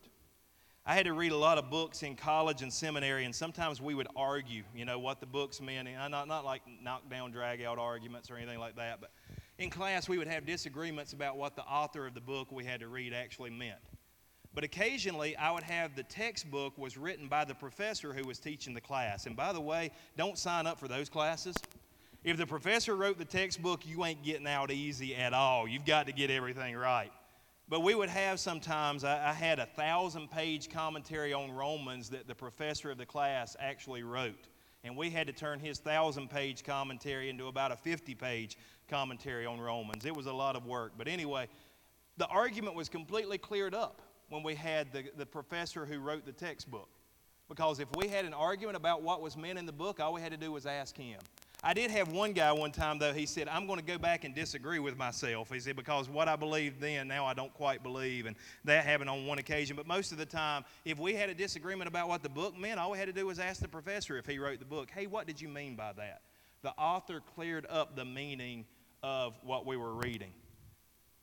I had to read a lot of books in college and seminary, and sometimes we would argue, you know, what the books meant. And not, not like knockdown, drag out arguments or anything like that, but in class we would have disagreements about what the author of the book we had to read actually meant. But occasionally, I would have the textbook was written by the professor who was teaching the class. And by the way, don't sign up for those classes. If the professor wrote the textbook, you ain't getting out easy at all. You've got to get everything right. But we would have sometimes, I, I had a thousand page commentary on Romans that the professor of the class actually wrote. And we had to turn his thousand page commentary into about a 50 page commentary on Romans. It was a lot of work. But anyway, the argument was completely cleared up when we had the, the professor who wrote the textbook. Because if we had an argument about what was meant in the book, all we had to do was ask him. I did have one guy one time, though, he said, I'm going to go back and disagree with myself. He said, because what I believed then, now I don't quite believe. And that happened on one occasion. But most of the time, if we had a disagreement about what the book meant, all we had to do was ask the professor if he wrote the book, hey, what did you mean by that? The author cleared up the meaning of what we were reading.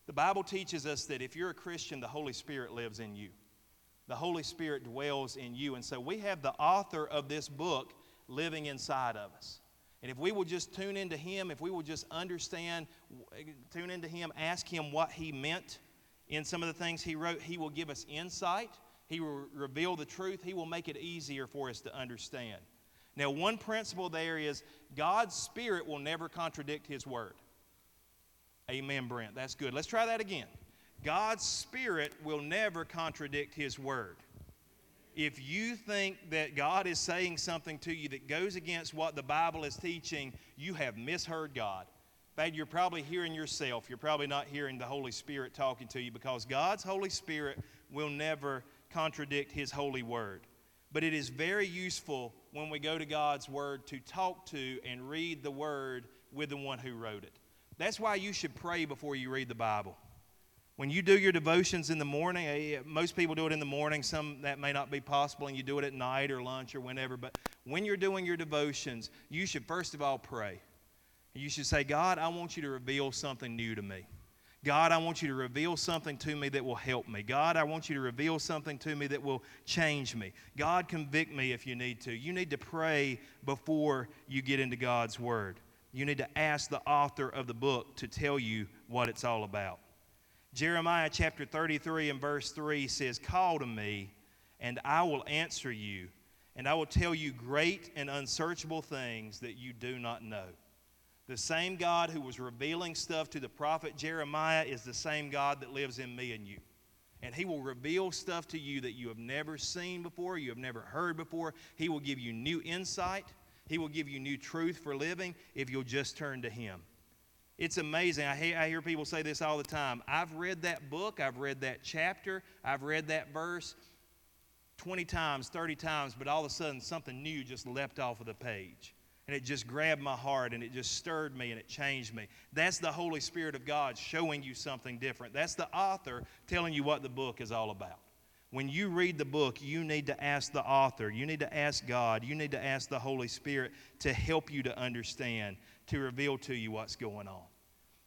The Bible teaches us that if you're a Christian, the Holy Spirit lives in you. The Holy Spirit dwells in you. And so we have the author of this book living inside of us. And if we will just tune into Him, if we will just understand, tune into Him, ask Him what He meant in some of the things He wrote, He will give us insight. He will reveal the truth. He will make it easier for us to understand. Now, one principle there is God's Spirit will never contradict His Word. Amen, Brent. That's good. Let's try that again. God's Spirit will never contradict His Word. If you think that God is saying something to you that goes against what the Bible is teaching, you have misheard God. In fact, you're probably hearing yourself. You're probably not hearing the Holy Spirit talking to you because God's Holy Spirit will never contradict His holy word. But it is very useful when we go to God's Word to talk to and read the Word with the one who wrote it. That's why you should pray before you read the Bible. When you do your devotions in the morning, eh, most people do it in the morning. Some that may not be possible, and you do it at night or lunch or whenever. But when you're doing your devotions, you should first of all pray. You should say, God, I want you to reveal something new to me. God, I want you to reveal something to me that will help me. God, I want you to reveal something to me that will change me. God, convict me if you need to. You need to pray before you get into God's Word you need to ask the author of the book to tell you what it's all about. Jeremiah chapter 33 and verse 3 says, Call to me, and I will answer you, and I will tell you great and unsearchable things that you do not know. The same God who was revealing stuff to the prophet Jeremiah is the same God that lives in me and you. And he will reveal stuff to you that you have never seen before, you have never heard before. He will give you new insight. He will give you new truth for living if you'll just turn to Him. It's amazing. I hear, I hear people say this all the time. I've read that book, I've read that chapter, I've read that verse, 20 times, 30 times, but all of a sudden something new just leapt off of the page. And it just grabbed my heart and it just stirred me and it changed me. That's the Holy Spirit of God showing you something different. That's the author telling you what the book is all about. When you read the book, you need to ask the author, you need to ask God, you need to ask the Holy Spirit to help you to understand, to reveal to you what's going on.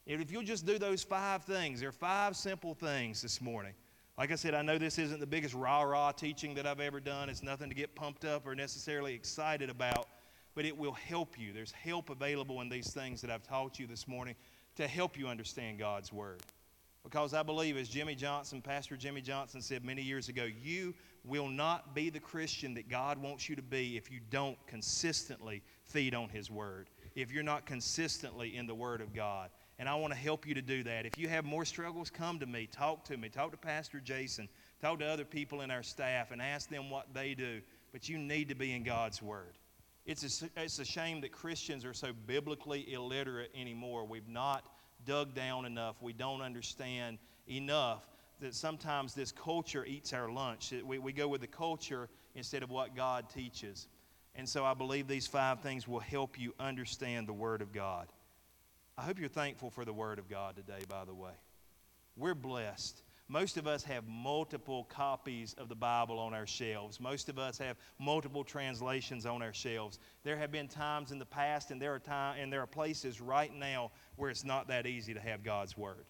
If you'll just do those five things, there are five simple things this morning. Like I said, I know this isn't the biggest rah rah teaching that I've ever done. It's nothing to get pumped up or necessarily excited about, but it will help you. There's help available in these things that I've taught you this morning to help you understand God's Word. Because I believe, as Jimmy Johnson, Pastor Jimmy Johnson said many years ago, you will not be the Christian that God wants you to be if you don't consistently feed on His Word, if you're not consistently in the Word of God. And I want to help you to do that. If you have more struggles, come to me, talk to me, talk to Pastor Jason, talk to other people in our staff, and ask them what they do. But you need to be in God's Word. It's a, it's a shame that Christians are so biblically illiterate anymore. We've not dug down enough. We don't understand enough that sometimes this culture eats our lunch. We, we go with the culture instead of what God teaches. And so I believe these five things will help you understand the Word of God. I hope you're thankful for the Word of God today, by the way. We're blessed. Most of us have multiple copies of the Bible on our shelves. Most of us have multiple translations on our shelves. There have been times in the past, and there are time, and there are places right now where it's not that easy to have God's Word.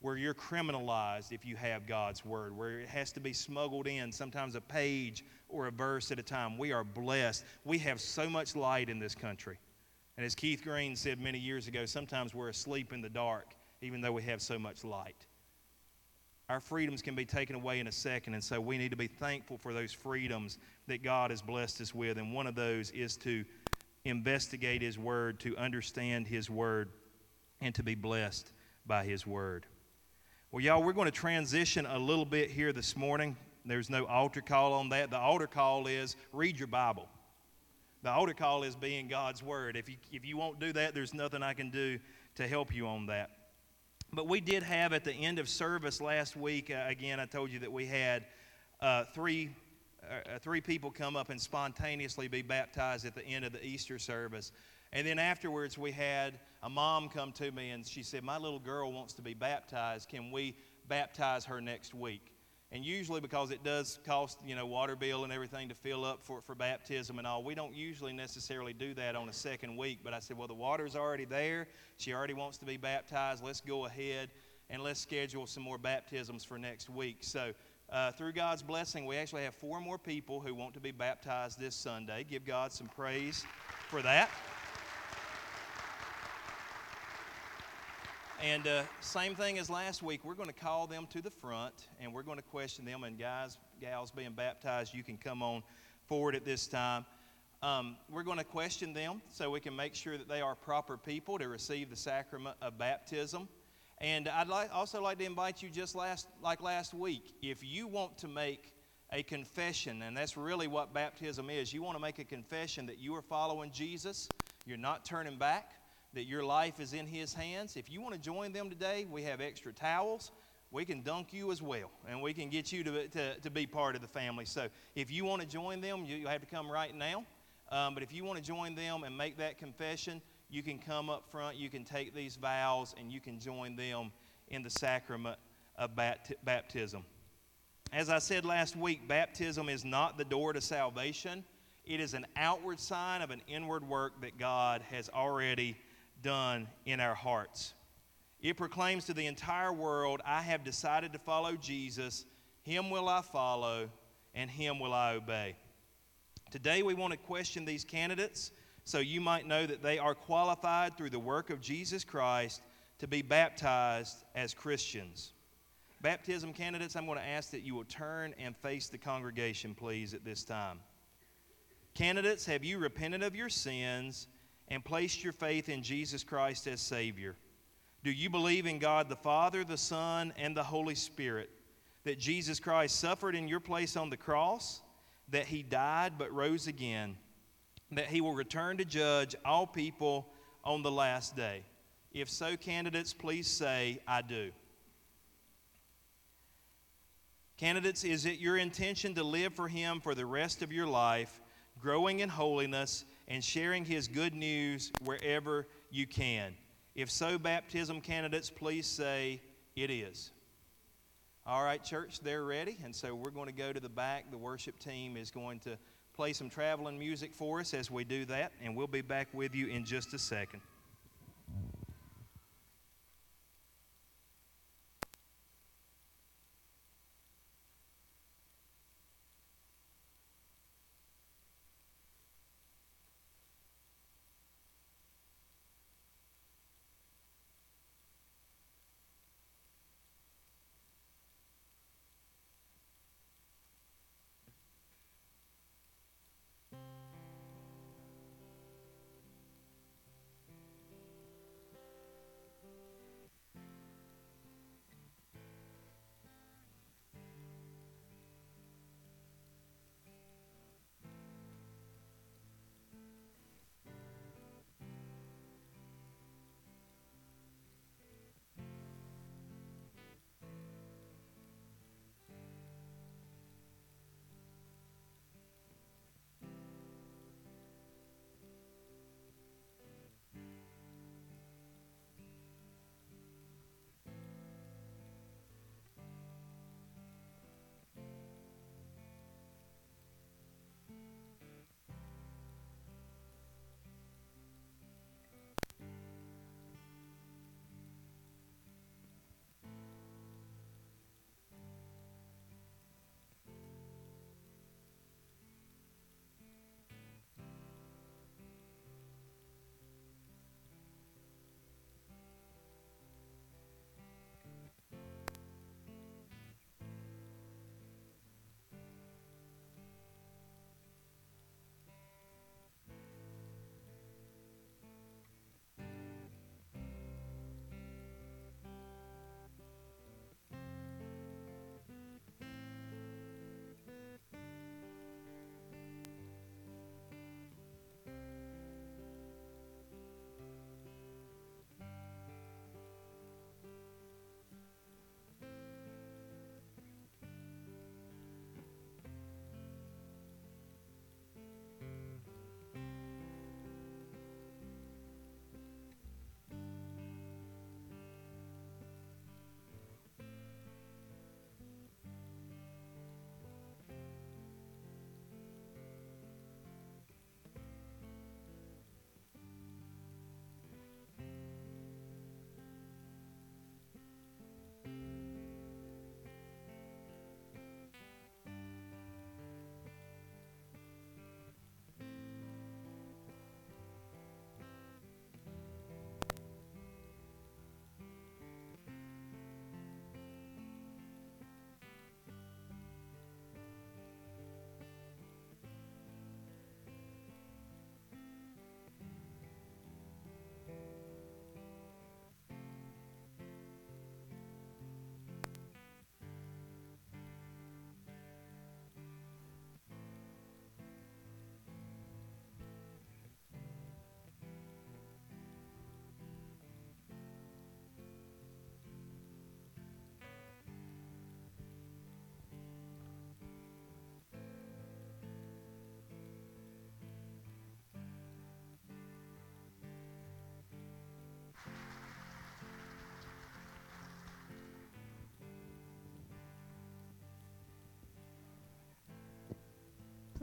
Where you're criminalized if you have God's Word, where it has to be smuggled in, sometimes a page or a verse at a time. We are blessed. We have so much light in this country. And as Keith Green said many years ago, sometimes we're asleep in the dark, even though we have so much light. Our freedoms can be taken away in a second, and so we need to be thankful for those freedoms that God has blessed us with. And one of those is to investigate His Word, to understand His Word, and to be blessed by His Word. Well, y'all, we're going to transition a little bit here this morning. There's no altar call on that. The altar call is read your Bible. The altar call is being God's word. If you, if you won't do that, there's nothing I can do to help you on that. But we did have at the end of service last week, uh, again, I told you that we had uh, three, uh, uh, three people come up and spontaneously be baptized at the end of the Easter service. And then afterwards, we had a mom come to me and she said, My little girl wants to be baptized. Can we baptize her next week? And usually, because it does cost, you know, water bill and everything to fill up for, for baptism and all, we don't usually necessarily do that on a second week. But I said, well, the water's already there. She already wants to be baptized. Let's go ahead and let's schedule some more baptisms for next week. So, uh, through God's blessing, we actually have four more people who want to be baptized this Sunday. Give God some praise for that. And uh, same thing as last week, we're going to call them to the front and we're going to question them. And guys, gals being baptized, you can come on forward at this time. Um, we're going to question them so we can make sure that they are proper people to receive the sacrament of baptism. And I'd also like to invite you, just last, like last week, if you want to make a confession, and that's really what baptism is, you want to make a confession that you are following Jesus, you're not turning back that your life is in His hands. If you want to join them today, we have extra towels. We can dunk you as well, and we can get you to, to, to be part of the family. So if you want to join them, you, you have to come right now. Um, but if you want to join them and make that confession, you can come up front, you can take these vows, and you can join them in the sacrament of bat- baptism. As I said last week, baptism is not the door to salvation. It is an outward sign of an inward work that God has already done in our hearts. It proclaims to the entire world, I have decided to follow Jesus. Him will I follow, and him will I obey. Today, we want to question these candidates so you might know that they are qualified through the work of Jesus Christ to be baptized as Christians. Baptism candidates, I'm going to ask that you will turn and face the congregation, please, at this time. Candidates, have you repented of your sins and placed your faith in Jesus Christ as Savior? Do you believe in God the Father, the Son, and the Holy Spirit? That Jesus Christ suffered in your place on the cross, that He died but rose again, that He will return to judge all people on the last day? If so, candidates, please say, I do. Candidates, is it your intention to live for Him for the rest of your life, growing in holiness and sharing His good news wherever you can? If so, baptism candidates, please say, It is. All right, church, they're ready. And so we're going to go to the back. The worship team is going to play some traveling music for us as we do that. And we'll be back with you in just a second.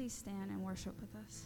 Please stand and worship with us.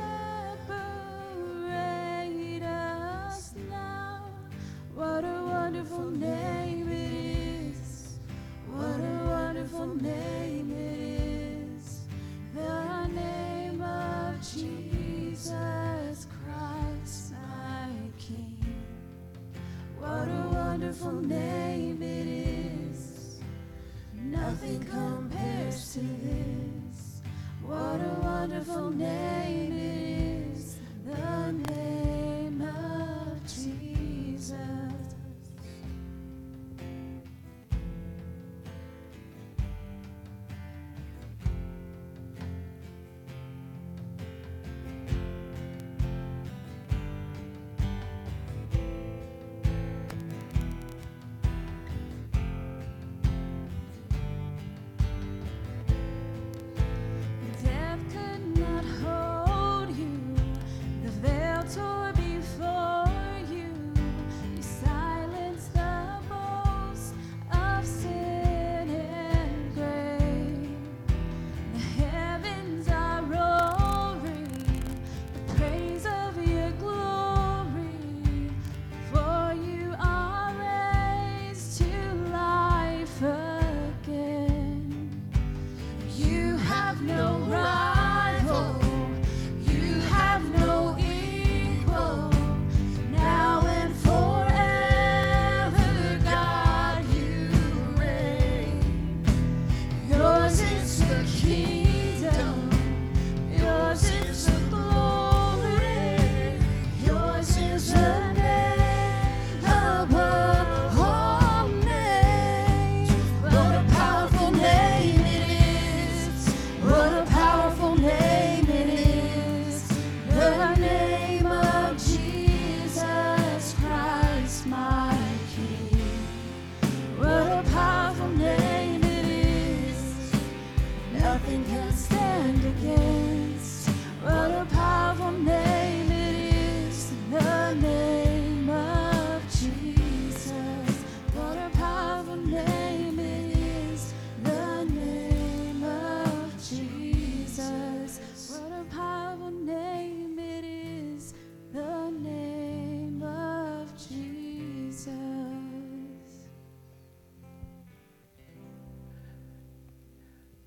Nothing can stand against.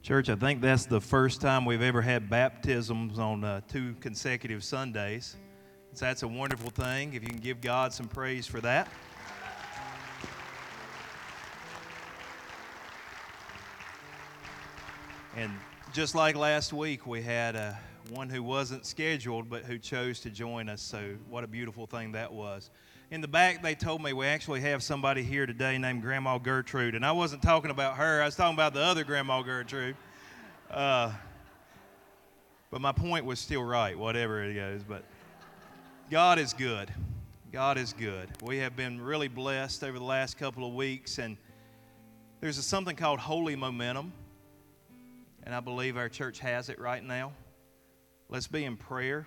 Church, I think that's the first time we've ever had baptisms on uh, two consecutive Sundays. So that's a wonderful thing. If you can give God some praise for that. And just like last week, we had uh, one who wasn't scheduled but who chose to join us. So, what a beautiful thing that was. In the back, they told me we actually have somebody here today named Grandma Gertrude. And I wasn't talking about her, I was talking about the other Grandma Gertrude. Uh, but my point was still right, whatever it is. But God is good. God is good. We have been really blessed over the last couple of weeks, and there's a, something called holy momentum, and I believe our church has it right now. Let's be in prayer.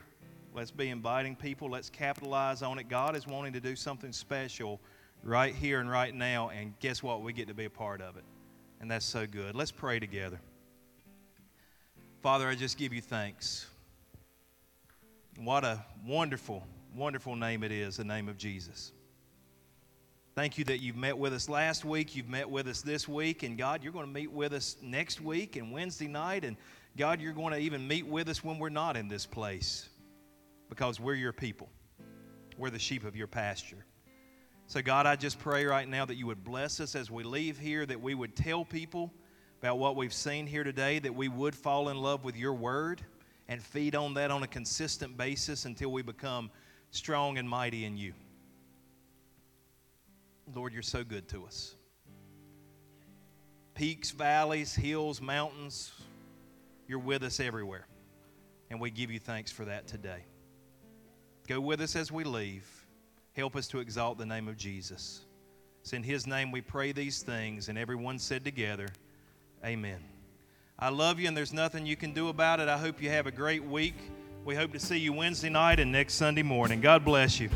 Let's be inviting people. Let's capitalize on it. God is wanting to do something special right here and right now, and guess what? We get to be a part of it, and that's so good. Let's pray together. Father, I just give you thanks. What a wonderful, wonderful name it is, the name of Jesus. Thank you that you've met with us last week, you've met with us this week, and God, you're going to meet with us next week and Wednesday night, and God, you're going to even meet with us when we're not in this place because we're your people. We're the sheep of your pasture. So, God, I just pray right now that you would bless us as we leave here, that we would tell people about what we've seen here today, that we would fall in love with your word and feed on that on a consistent basis until we become strong and mighty in you. Lord, you're so good to us. peaks, valleys, hills, mountains. You're with us everywhere. And we give you thanks for that today. Go with us as we leave. Help us to exalt the name of Jesus. It's in His name we pray these things, and everyone said together, Amen. I love you, and there's nothing you can do about it. I hope you have a great week. We hope to see you Wednesday night and next Sunday morning. God bless you.